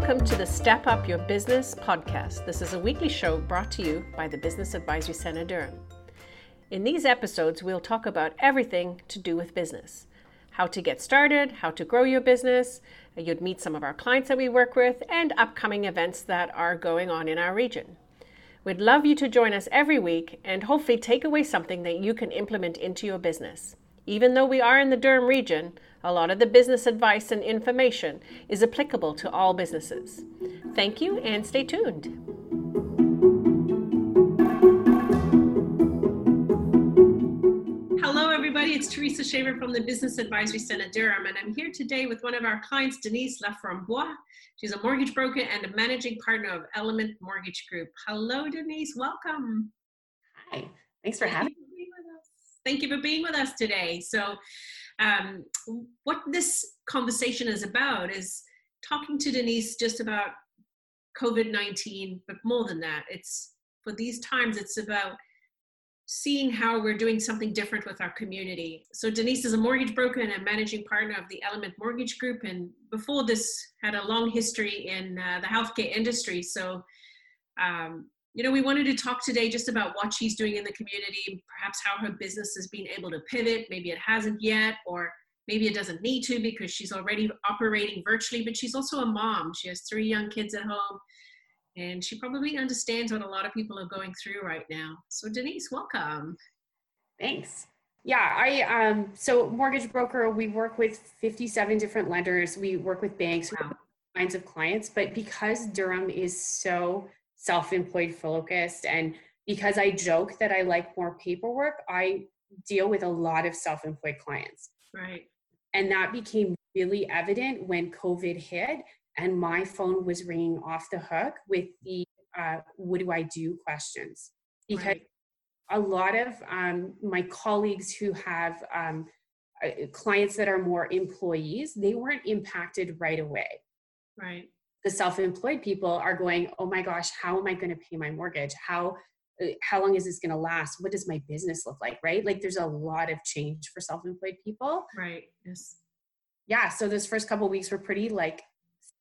Welcome to the Step Up Your Business podcast. This is a weekly show brought to you by the Business Advisory Center Durham. In these episodes, we'll talk about everything to do with business how to get started, how to grow your business. You'd meet some of our clients that we work with, and upcoming events that are going on in our region. We'd love you to join us every week and hopefully take away something that you can implement into your business. Even though we are in the Durham region, a lot of the business advice and information is applicable to all businesses. Thank you and stay tuned. Hello, everybody. It's Teresa Shaver from the Business Advisory Center Durham, and I'm here today with one of our clients, Denise Laframboise. She's a mortgage broker and a managing partner of Element Mortgage Group. Hello, Denise. Welcome. Hi. Thanks for having me thank you for being with us today. So, um, what this conversation is about is talking to Denise just about COVID 19, but more than that, it's for these times, it's about seeing how we're doing something different with our community. So Denise is a mortgage broker and a managing partner of the Element Mortgage Group, and before this had a long history in uh, the healthcare industry. So um, you know, we wanted to talk today just about what she's doing in the community, perhaps how her business has been able to pivot. Maybe it hasn't yet, or maybe it doesn't need to because she's already operating virtually, but she's also a mom. She has three young kids at home, and she probably understands what a lot of people are going through right now. So, Denise, welcome. Thanks. Yeah, I um so mortgage broker, we work with 57 different lenders. We work with banks, wow. kinds of clients, but because Durham is so self-employed focused and because I joke that I like more paperwork, I deal with a lot of self-employed clients. Right. And that became really evident when COVID hit and my phone was ringing off the hook with the uh, what do I do questions. Because right. a lot of um, my colleagues who have um, uh, clients that are more employees, they weren't impacted right away. Right the self-employed people are going oh my gosh how am i going to pay my mortgage? How uh, how long is this going to last? What does my business look like? Right? Like there's a lot of change for self-employed people. Right yes. Yeah so those first couple weeks were pretty like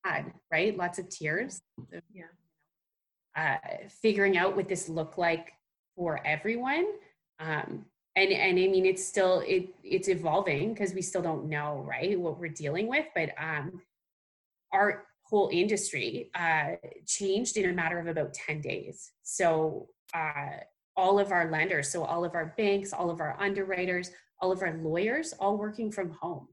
sad right? Lots of tears. Yeah. Uh, figuring out what this looked like for everyone um, and and i mean it's still it it's evolving because we still don't know right what we're dealing with but um our whole industry uh, changed in a matter of about 10 days. So uh, all of our lenders, so all of our banks, all of our underwriters, all of our lawyers, all working from home.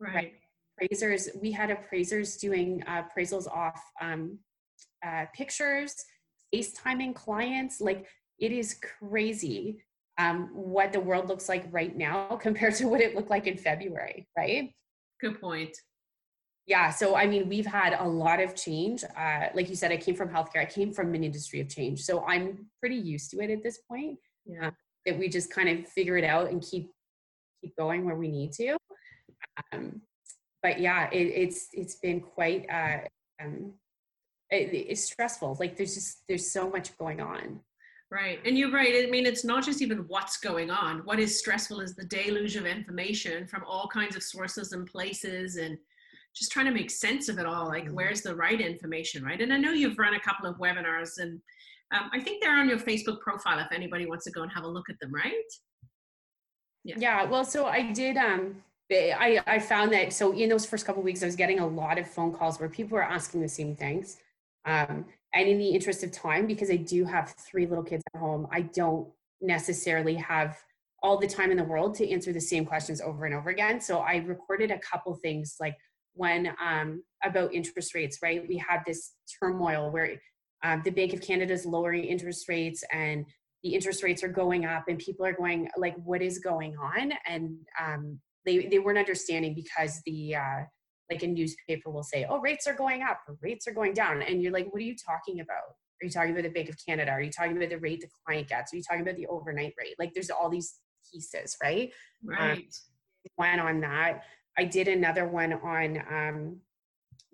Right. right? Appraisers, we had appraisers doing uh, appraisals off um, uh, pictures, FaceTiming clients. Like it is crazy um, what the world looks like right now compared to what it looked like in February, right? Good point yeah so i mean we've had a lot of change uh, like you said i came from healthcare i came from an industry of change so i'm pretty used to it at this point yeah. Uh, that we just kind of figure it out and keep keep going where we need to um, but yeah it, it's it's been quite uh, um, it, it's stressful like there's just there's so much going on Right. And you're right. I mean, it's not just even what's going on. What is stressful is the deluge of information from all kinds of sources and places and just trying to make sense of it all like mm-hmm. where's the right information right? And i know you've run a couple of webinars and um, i think they're on your facebook profile if anybody wants to go and have a look at them right? Yeah. Yeah well so i did um I, I found that so in those first couple weeks i was getting a lot of phone calls where people were asking the same things um, and in the interest of time because i do have three little kids at home i don't necessarily have all the time in the world to answer the same questions over and over again. So i recorded a couple things like when um, about interest rates, right? We had this turmoil where uh, the Bank of Canada is lowering interest rates and the interest rates are going up and people are going like what is going on? And um, they, they weren't understanding because the uh, like a newspaper will say oh rates are going up or rates are going down. And you're like what are you talking about? Are you talking about the bank of canada? Are you talking about the rate the client gets? Are you talking about the overnight rate? Like there's all these pieces right? Right. um, went on that I did another one on um,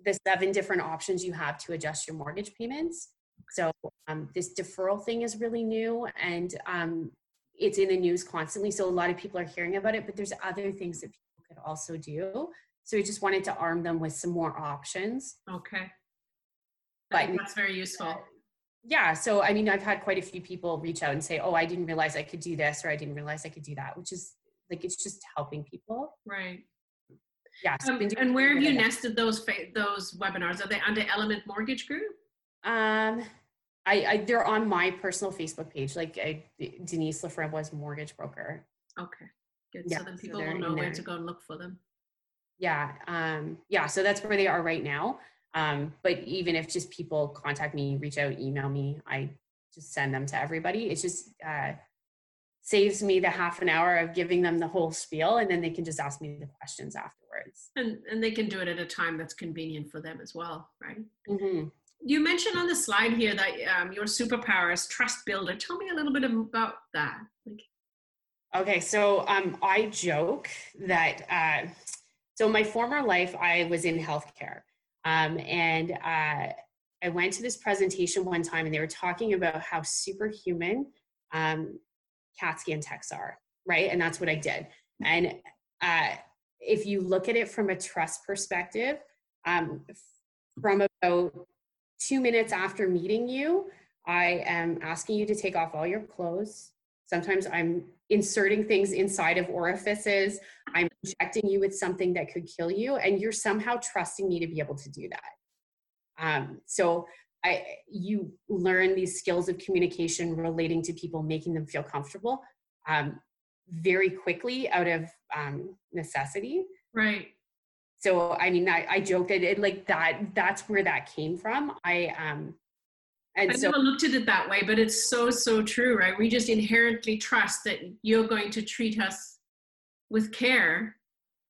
the seven different options you have to adjust your mortgage payments. So um, this deferral thing is really new and um, it's in the news constantly. So a lot of people are hearing about it, but there's other things that people could also do. So we just wanted to arm them with some more options. Okay. but that's very useful. Yeah. So, I mean, I've had quite a few people reach out and say, oh, I didn't realize I could do this or I didn't realize I could do that, which is like, it's just helping people. Right. Yeah. So um, and where have you nested those, fa- those webinars? Are they under Element Mortgage Group? Um, I, I they're on my personal Facebook page, like I, Denise was mortgage broker. Okay, good. Yeah, so then people so will know where to go and look for them. Yeah, um, yeah. So that's where they are right now. Um, but even if just people contact me, reach out, email me, I just send them to everybody. It just uh, saves me the half an hour of giving them the whole spiel, and then they can just ask me the questions And and they can do it at a time that's convenient for them as well, right? Mm-hmm you mentioned on the slide here that um, your superpower is trust builder. Tell me a little bit about that. Like, okay, so um, I joke that uh, so my former life I was in healthcare, um, and uh, I went to this presentation one time, and they were talking about how superhuman um, CAT scan techs are, right? And that's what I did. And uh, if you look at it from a trust perspective, um, from about two minutes after meeting you, I am asking you to take off all your clothes. Sometimes I'm inserting things inside of orifices. I'm injecting you with something that could kill you, and you're somehow trusting me to be able to do that. Um, so I, you learn these skills of communication relating to people, making them feel comfortable um, very quickly out of um, necessity. Right so i mean i, I joked that it like that that's where that came from i um and I so, never looked at it that way, but it's so, so true, right? We just inherently trust that you're going to treat us with care,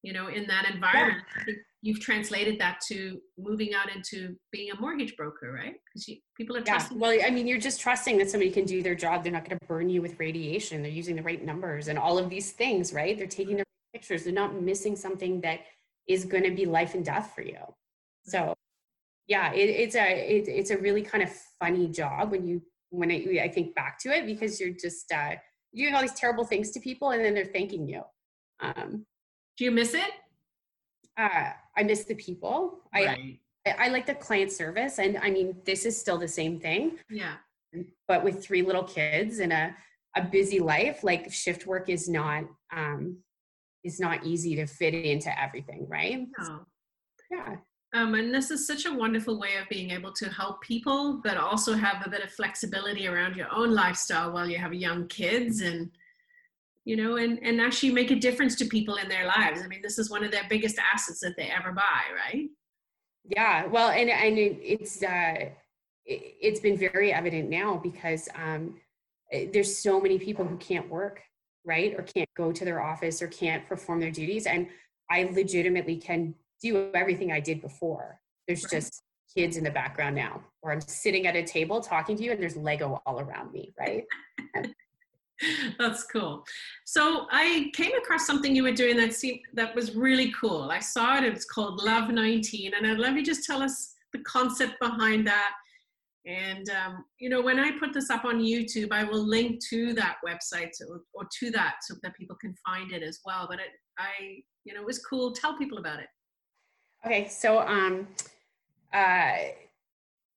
you know, in that environment. Yeah. You've translated that to moving out into being a mortgage broker, right? Because people are trusting. Yeah. Well, I mean, you're just trusting that somebody can do their job. They're not going to burn you with radiation. They're using the right numbers and all of these things, right? They're taking the pictures. They're not missing something that is going to be life and death for you. So yeah, it, it's a it, it's a really kind of funny job when you when I, I think back to it because you're just uh, you're doing all these terrible things to people and then they're thanking you. Um, Do you miss it? Uh, I miss the people. Right. I, I like the client service, and I mean this is still the same thing. Yeah. But with three little kids and a a busy life, like shift work is not um, is not easy to fit into everything, right? No. Yeah. Um, and this is such a wonderful way of being able to help people, but also have a bit of flexibility around your own lifestyle while you have young kids and, you know, and, and actually make a difference to people in their lives. I mean, this is one of their biggest assets that they ever buy, right? Yeah. Well, and, and it, it's, uh, it, it's been very evident now because um, there's so many people who can't work right or can't go to their office or can't perform their duties and i legitimately can do everything i did before there's right. just kids in the background now or i'm sitting at a table talking to you and there's lego all around me right that's cool so i came across something you were doing that seemed that was really cool i saw it it's called love 19 and i'd love you just tell us the concept behind that and, um, you know, when I put this up on YouTube, I will link to that website or, or to that so that people can find it as well. But it, I, you know, it was cool. Tell people about it. Okay. So, um, uh,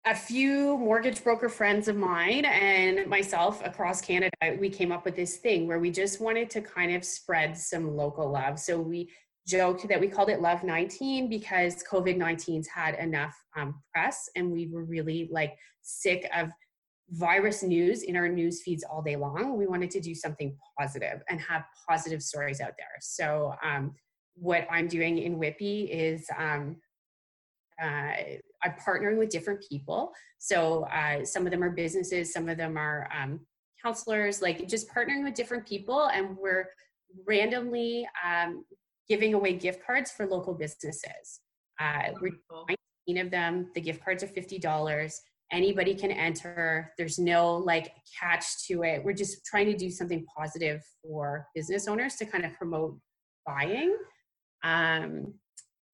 a few mortgage broker friends of mine and myself across Canada, we came up with this thing where we just wanted to kind of spread some local love. So we joked that we called it Love 19 because COVID 19's had enough um, press and we were really like sick of virus news in our news feeds all day long. We wanted to do something positive and have positive stories out there. So, um, what I'm doing in Whitby is um, uh, I'm partnering with different people. So, uh, some of them are businesses, some of them are um, counselors, like just partnering with different people, and we're randomly um, giving away gift cards for local businesses. Uh, we're 19 of them. The gift cards are $50. Anybody can enter. There's no like catch to it. We're just trying to do something positive for business owners to kind of promote buying. Um,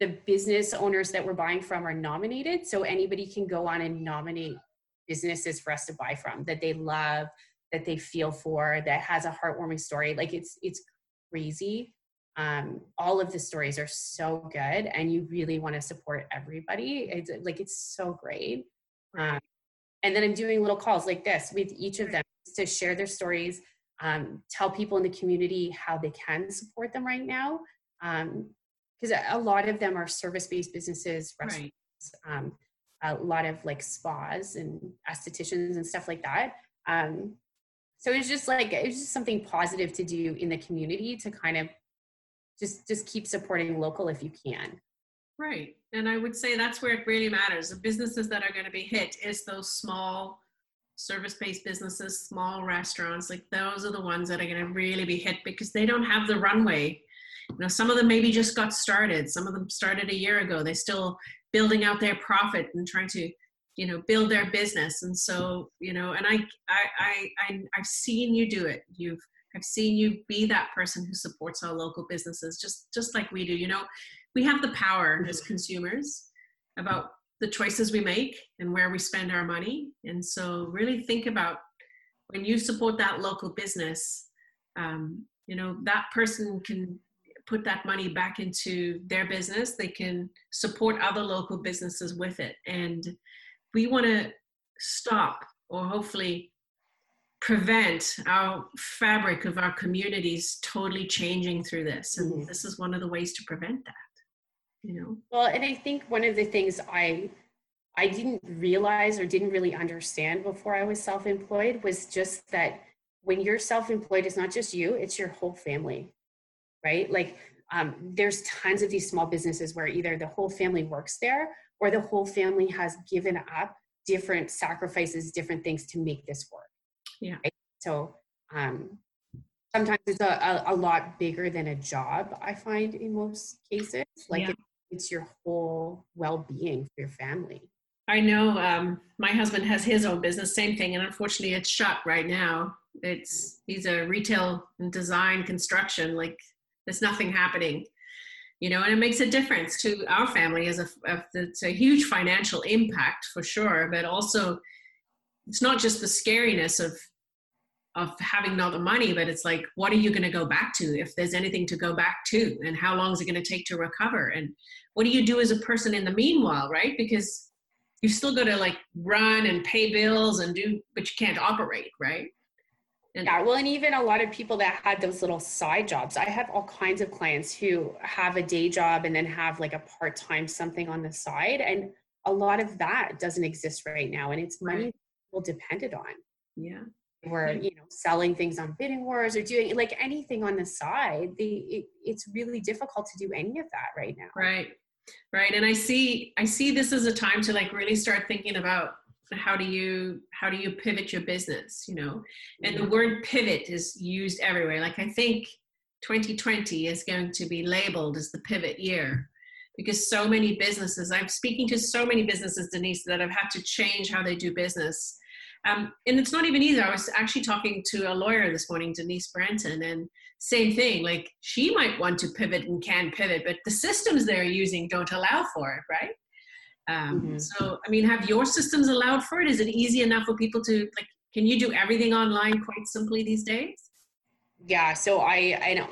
the business owners that we're buying from are nominated. So anybody can go on and nominate businesses for us to buy from that they love, that they feel for, that has a heartwarming story. Like it's it's crazy um, all of the stories are so good and you really want to support everybody it's like it's so great Um, and then I'm doing little calls like this with each of them to share their stories, um, tell people in the community how they can support them right now. Because a lot of them are service based businesses, restaurants, right. um, a lot of like spas and estheticians and stuff like that. Um, so it's just like it's just something positive to do in the community to kind of just just keep supporting local if you can. Right. And I would say that's where it really matters. The businesses that are going to be hit is those small service-based businesses, small restaurants, like those are the ones that are going to really be hit because they don't have the runway. You know, some of them maybe just got started. Some of them started a year ago. They're still building out their profit and trying to, you know, build their business. And so, you know, and I, I, I, I I've seen you do it. You've, I've seen you be that person who supports our local businesses, just, just like we do. You know, we have the power as consumers about the choices we make and where we spend our money. And so, really think about when you support that local business, um, you know, that person can put that money back into their business. They can support other local businesses with it. And we want to stop or hopefully prevent our fabric of our communities totally changing through this. And mm-hmm. this is one of the ways to prevent that you know well and i think one of the things i i didn't realize or didn't really understand before i was self-employed was just that when you're self-employed it's not just you it's your whole family right? Like um, there's tons of these small businesses where either the whole family works there or the whole family has given up different sacrifices different things to make this work. Yeah. Right? so um, sometimes it's a, a, a, lot bigger than a job i find in most cases. Like yeah. it's your whole well-being for your family. I know um, my husband has his own business same thing and unfortunately it's shut right now. It's he's a retail and design construction like there's nothing happening you know and it makes a difference to our family as a, it's a huge financial impact for sure but also it's not just the scariness of of having not the money, but it's like, what are you going to go back to if there's anything to go back to? And how long is it going to take to recover? And what do you do as a person in the meanwhile, right? Because you still got to like run and pay bills and do, but you can't operate, right? And yeah, well, and even a lot of people that had those little side jobs. I have all kinds of clients who have a day job and then have like a part time something on the side. And a lot of that doesn't exist right now. And it's money right. people depended on. Yeah were you know selling things on bidding wars or doing like anything on the side the it, it's really difficult to do any of that right now right right and i see i see this as a time to like really start thinking about how do you how do you pivot your business you know and the word pivot is used everywhere like i think 2020 is going to be labeled as the pivot year because so many businesses i'm speaking to so many businesses denise that have had to change how they do business um, and it's not even easy. I was actually talking to a lawyer this morning, Denise Branton, and same thing. Like she might want to pivot and can pivot, but the systems they're using don't allow for it, right? Um, mm-hmm. So, I mean, have your systems allowed for it? Is it easy enough for people to like? Can you do everything online quite simply these days? Yeah. So I, I know,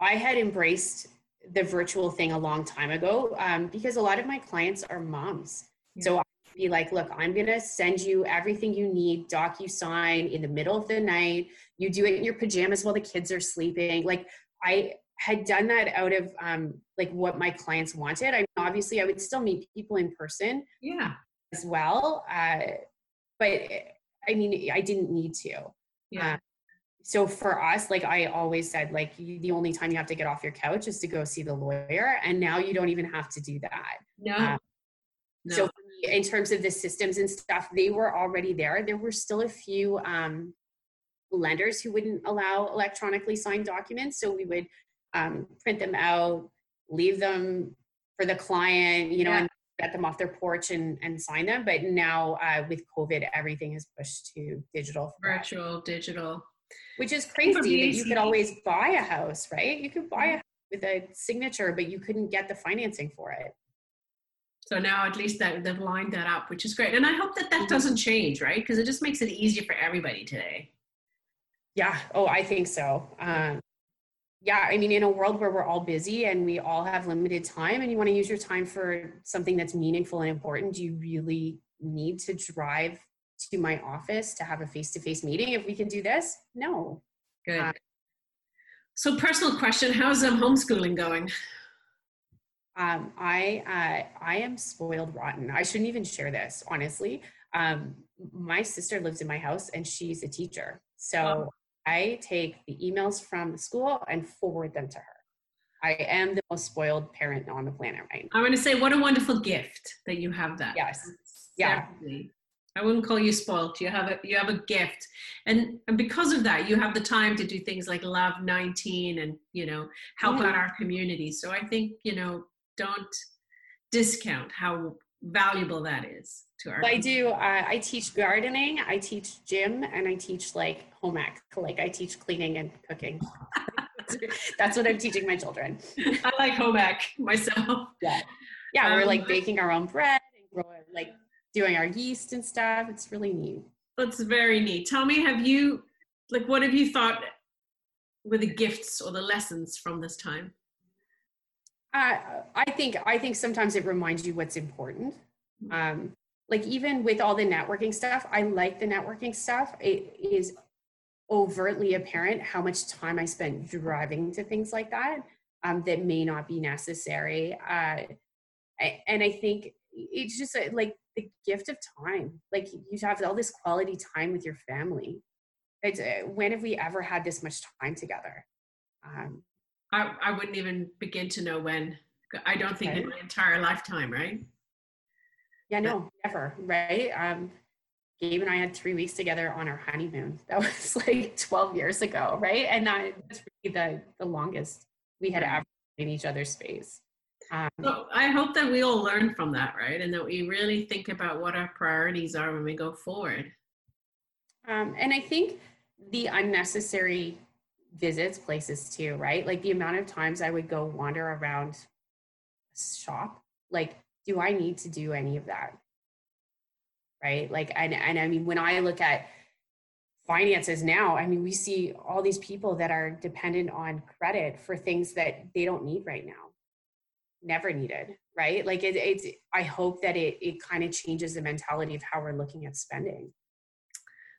I had embraced the virtual thing a long time ago um, because a lot of my clients are moms. Yeah. So I be like, look, I'm going to send you everything you need, DocuSign in the middle of the night. You do it in your pajamas while the kids are sleeping. Like, I had done that out of um, like what my clients wanted. I mean, obviously, I would still meet people in person. Yeah. As well. Uh, but I mean, I didn't need to. Yeah. Uh, so for us, like I always said, like you, the only time you have to get off your couch is to go see the lawyer. And now you don't even have to do that. No. Um, no. So in terms of the systems and stuff, they were already there. There were still a few um, lenders who wouldn't allow electronically signed documents. So we would um, print them out, leave them for the client, you know, yeah. and get them off their porch and, and sign them. But now uh, with COVID, everything is pushed to digital. Virtual, digital. Which is crazy that you could always buy a house, right? You could buy a house with a signature, but you couldn't get the financing for it. So now at least that they've lined that up, which is great. And I hope that that mm-hmm. doesn't change, right? Because it just makes it easier for everybody today. Yeah. Oh, I think so. Um, yeah. I mean, in a world where we're all busy and we all have limited time and you want to use your time for something that's meaningful and important, do you really need to drive to my office to have a face-to-face meeting if we can do this no good uh, so personal question how's um, homeschooling going um, I uh, I am spoiled rotten. I shouldn't even share this, honestly. Um, my sister lives in my house and she's a teacher, so oh. I take the emails from the school and forward them to her. I am the most spoiled parent on the planet right now. I want to say, what a wonderful gift that you have that. Yes. Yeah. Definitely. I wouldn't call you spoiled. You have a you have a gift, and and because of that, you have the time to do things like Love 19 and you know help yeah. out mm-hmm. our community. So I think you know don't discount how valuable that is to our. I do. Uh, I teach gardening. I teach gym, and I teach like home ec. Like I teach cleaning and cooking. That's what I'm teaching my children. I like home ec myself. Yeah, yeah. Um, we're like um, baking our own bread and growing, like doing our yeast and stuff. It's really neat. That's very neat. Tell me, have you like what have you thought were the gifts or the lessons from this time? Uh, I think I think sometimes it reminds you what's important. Um, like even with all the networking stuff, I like the networking stuff. It is overtly apparent how much time I spent driving to things like that um, that may not be necessary. Uh, and I think it's just uh, like the gift of time. Like you have all this quality time with your family. It's, uh, when have we ever had this much time together? Um, I, I wouldn't even begin to know when. I don't think in my entire lifetime, right? Yeah, no, never, right? Um, Gabe and I had three weeks together on our honeymoon. That was like 12 years ago, right? And that was really the, the longest we had ever in each other's space. Um, so I hope that we all learn from that, right? And that we really think about what our priorities are when we go forward. Um, and I think the unnecessary visits places too, right? Like the amount of times I would go wander around shop, like, do I need to do any of that? Right. Like, and, and I mean, when I look at finances now, I mean, we see all these people that are dependent on credit for things that they don't need right now, never needed. Right. Like, it, it's, I hope that it, it kind of changes the mentality of how we're looking at spending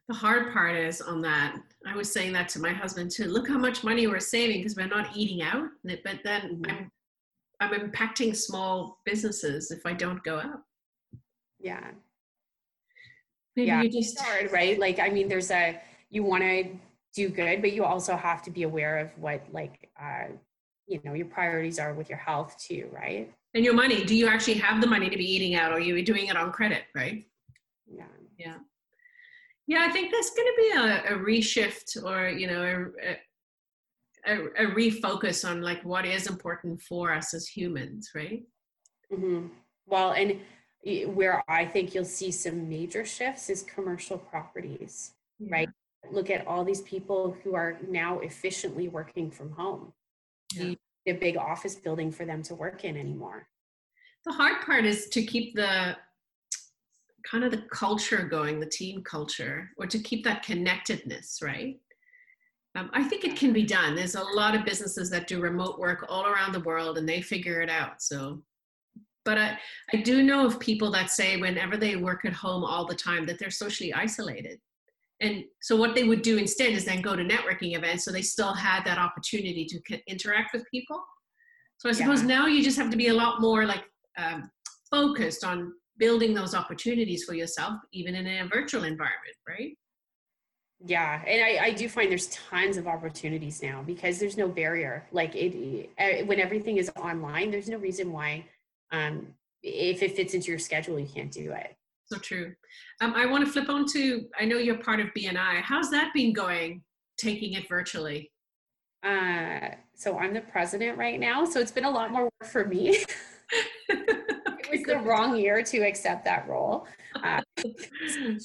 the hard part is on that i was saying that to my husband too look how much money we're saving because we're not eating out but then mm-hmm. i'm i'm impacting small businesses if i don't go out yeah. Maybe yeah you just hard right? Like i mean there's a you want to do good but you also have to be aware of what like uh you know your priorities are with your health too right? And your money do you actually have the money to be eating out? Or are you doing it on credit right? Yeah. Yeah. Yeah, I think there's going to be a, a reshift or, you know, a, a, a, refocus on like what is important for us as humans, right? Mm-hmm. Well, and where I think you'll see some major shifts is commercial properties, yeah. right? Look at all these people who are now efficiently working from home. Yeah. a big office building for them to work in anymore. The hard part is to keep the kind of the culture going, the team culture, or to keep that connectedness, right? Um, I think it can be done. There's a lot of businesses that do remote work all around the world and they figure it out. So, but I, I do know of people that say whenever they work at home all the time that they're socially isolated. And so what they would do instead is then go to networking events. So they still had that opportunity to interact with people. So I suppose yeah. now you just have to be a lot more like um, focused on building those opportunities for yourself, even in a virtual environment, right? Yeah, and I, I do find there's tons of opportunities now because there's no barrier. Like it, eh, when everything is online, there's no reason why, um, if it fits into your schedule, you can't do it. So true. Um, I want to flip on to. I know you're part of BNI. How's that been going? Taking it virtually. Uh, so I'm the president right now, so it's been a lot more work for me. the wrong year to accept that role. Uh,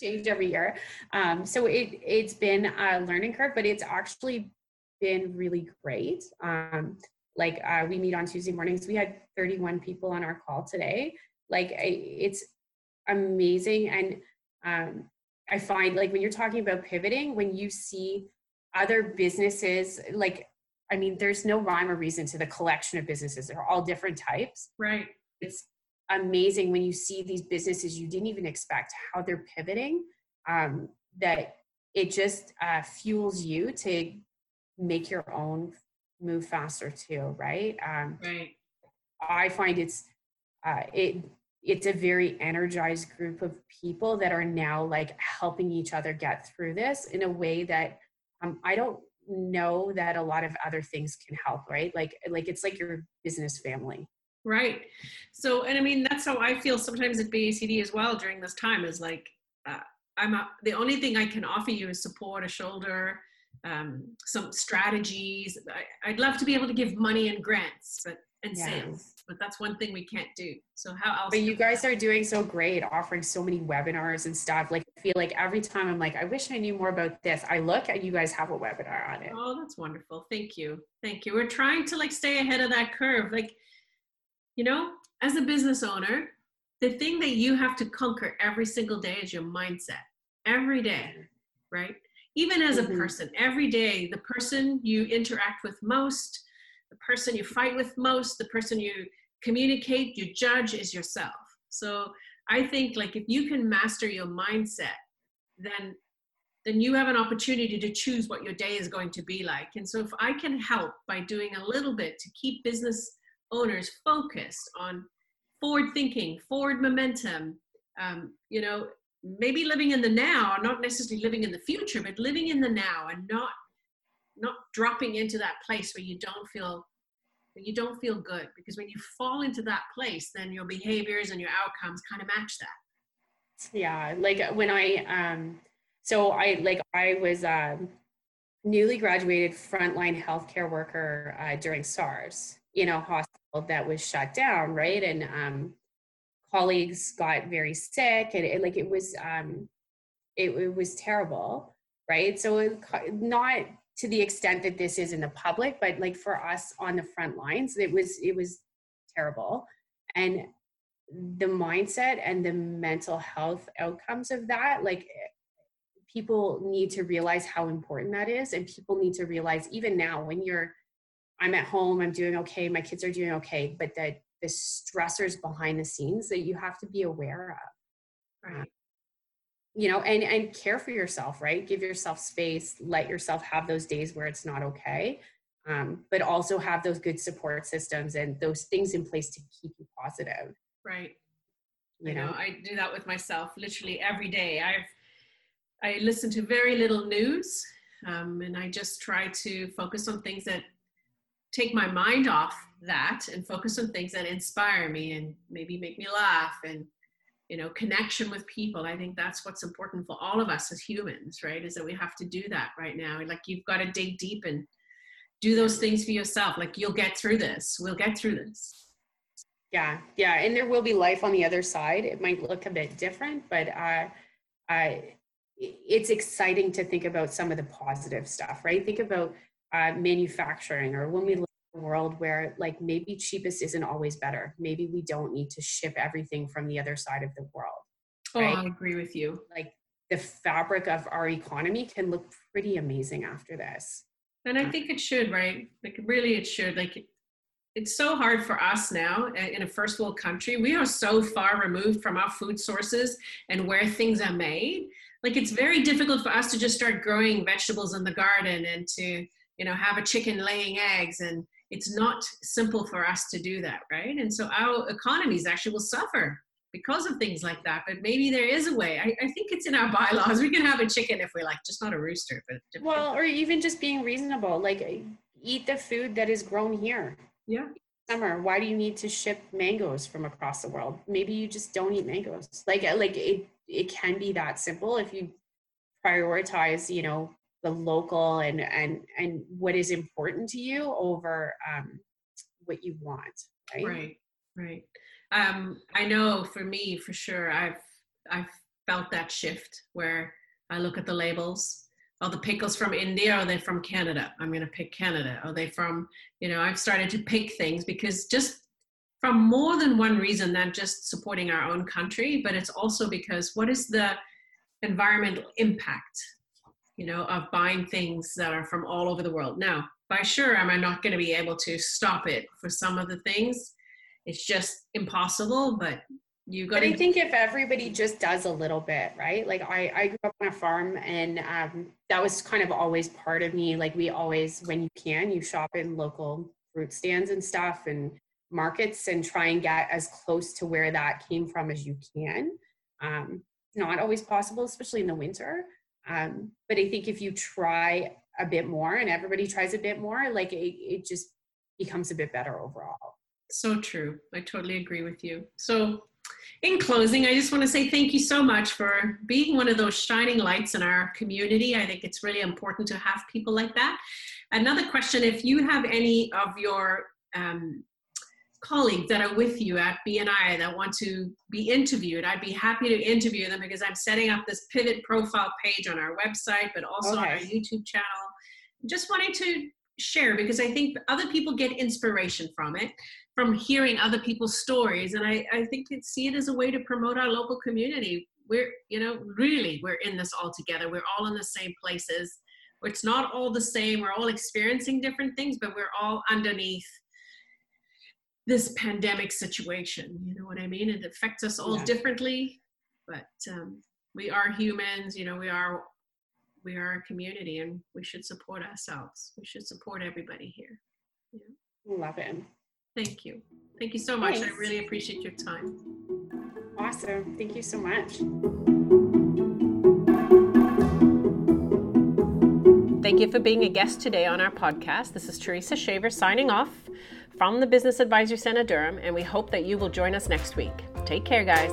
change every year. Um, so it it's been a learning curve, but it's actually been really great. Um, like uh, we meet on Tuesday mornings. We had 31 people on our call today. Like it's amazing, and um, I find like when you're talking about pivoting, when you see other businesses like I mean, there's no rhyme or reason to the collection of businesses. They're all different types. Right. It's amazing when you see these businesses you didn't even expect how they're pivoting um, that it just uh, fuels you to make your own move faster too right? Um, right. I find it's uh, it it's a very energized group of people that are now like helping each other get through this in a way that um, i don't know that a lot of other things can help right? Like like it's like your business family right. So and i mean that's how i feel sometimes at bacd as well during this time is like uh, i'm a, the only thing i can offer you is support a shoulder um, some strategies. I, would love to be able to give money and grants but and yeah. sales but that's one thing we can't do. So how else but you guys are doing so great offering so many webinars and stuff. Like i feel like every time i'm like i wish i knew more about this. I look at you guys have a webinar on it. Oh that's wonderful. Thank you. Thank you. We're trying to like stay ahead of that curve. Like you know as a business owner the thing that you have to conquer every single day is your mindset. Every day right? Even as a mm-hmm. person every day the person you interact with most the person you fight with most the person you communicate you judge is yourself. So i think like if you can master your mindset then then you have an opportunity to choose what your day is going to be like. And so if i can help by doing a little bit to keep business owners focused on forward thinking forward momentum um, you know maybe living in the now not necessarily living in the future but living in the now and not not dropping into that place where you don't feel you don't feel good. Because when you fall into that place then your behaviors and your outcomes kind of match that. Yeah like when i um so i like i was um newly graduated frontline healthcare worker uh, during sars you know hospital that was shut down right? And um colleagues got very sick and it, like it was um it, it was terrible right? So it, not to the extent that this is in the public but like for us on the front lines it was it was terrible. And the mindset and the mental health outcomes of that like people need to realize how important that is and people need to realize even now when you're i'm at home i'm doing okay my kids are doing okay but that the stressors behind the scenes that you have to be aware of. Right. you know and and care for yourself right? Give yourself space let yourself have those days where it's not okay um, but also have those good support systems and those things in place to keep you positive. Right. You know, know? I do that with myself literally every day. I've i listen to very little news um, and i just try to focus on things that take my mind off that and focus on things that inspire me and maybe make me laugh and you know connection with people. I think that's what's important for all of us as humans right is that we have to do that right now. Like you've got to dig deep and do those things for yourself. Like you'll get through this. We'll get through this. Yeah. Yeah. And there will be life on the other side. It might look a bit different but uh, i it's exciting to think about some of the positive stuff right? Think about uh, manufacturing or when we live in a world where like maybe cheapest isn't always better. Maybe we don't need to ship everything from the other side of the world oh right? i agree with you. Like the fabric of our economy can look pretty amazing after this. And i think it should right? Like really it should. Like it's so hard for us now in a first world country. We are so far removed from our food sources and where things are made. Like it's very difficult for us to just start growing vegetables in the garden and to you know have a chicken laying eggs and it's not simple for us to do that right? And so our economies actually will suffer because of things like that but maybe there is a way. I, I, think it's in our bylaws. We can have a chicken if we like just not a rooster but well or even just being reasonable like eat the food that is grown here. Yeah. Summer why do you need to ship mangoes from across the world? Maybe you just don't eat mangoes. Like like it it can be that simple if you prioritize you know the local and and and what is important to you over um, what you want right? Right right. Um, i know for me for sure i've i've felt that shift where i look at the labels. Are the pickles from india are they from canada? I'm going to pick canada. Are they from you know i've started to pick things because just from more than one reason than just supporting our own country but it's also because what is the environmental impact you know, of buying things that are from all over the world. Now, by sure, am I not going to be able to stop it for some of the things? it's just impossible but you got but i think if everybody just does a little bit right like i i grew up on a farm and um, that was kind of always part of me like we always when you can you shop in local fruit stands and stuff and markets and try and get as close to where that came from as you can um, not always possible especially in the winter um, but i think if you try a bit more and everybody tries a bit more like it, it just becomes a bit better overall so true i totally agree with you so in closing, I just want to say thank you so much for being one of those shining lights in our community. I think it's really important to have people like that. Another question if you have any of your um, colleagues that are with you at BNI that want to be interviewed, I'd be happy to interview them because I'm setting up this pivot profile page on our website, but also okay. on our YouTube channel. Just wanting to share because I think other people get inspiration from it from hearing other people's stories. And I, I think it see it as a way to promote our local community. We're you know really we're in this all together. We're all in the same places. It's not all the same. We're all experiencing different things but we're all underneath this pandemic situation you know what i mean it affects us all yeah. differently but um, we are humans you know we are we are a community and we should support ourselves we should support everybody here yeah. love it Thank you. Thank you so much. Thanks. I really appreciate your time. Awesome. Thank you so much. Thank you for being a guest today on our podcast. This is Teresa Shaver signing off from the Business Advisory Center Durham, and we hope that you will join us next week. Take care, guys.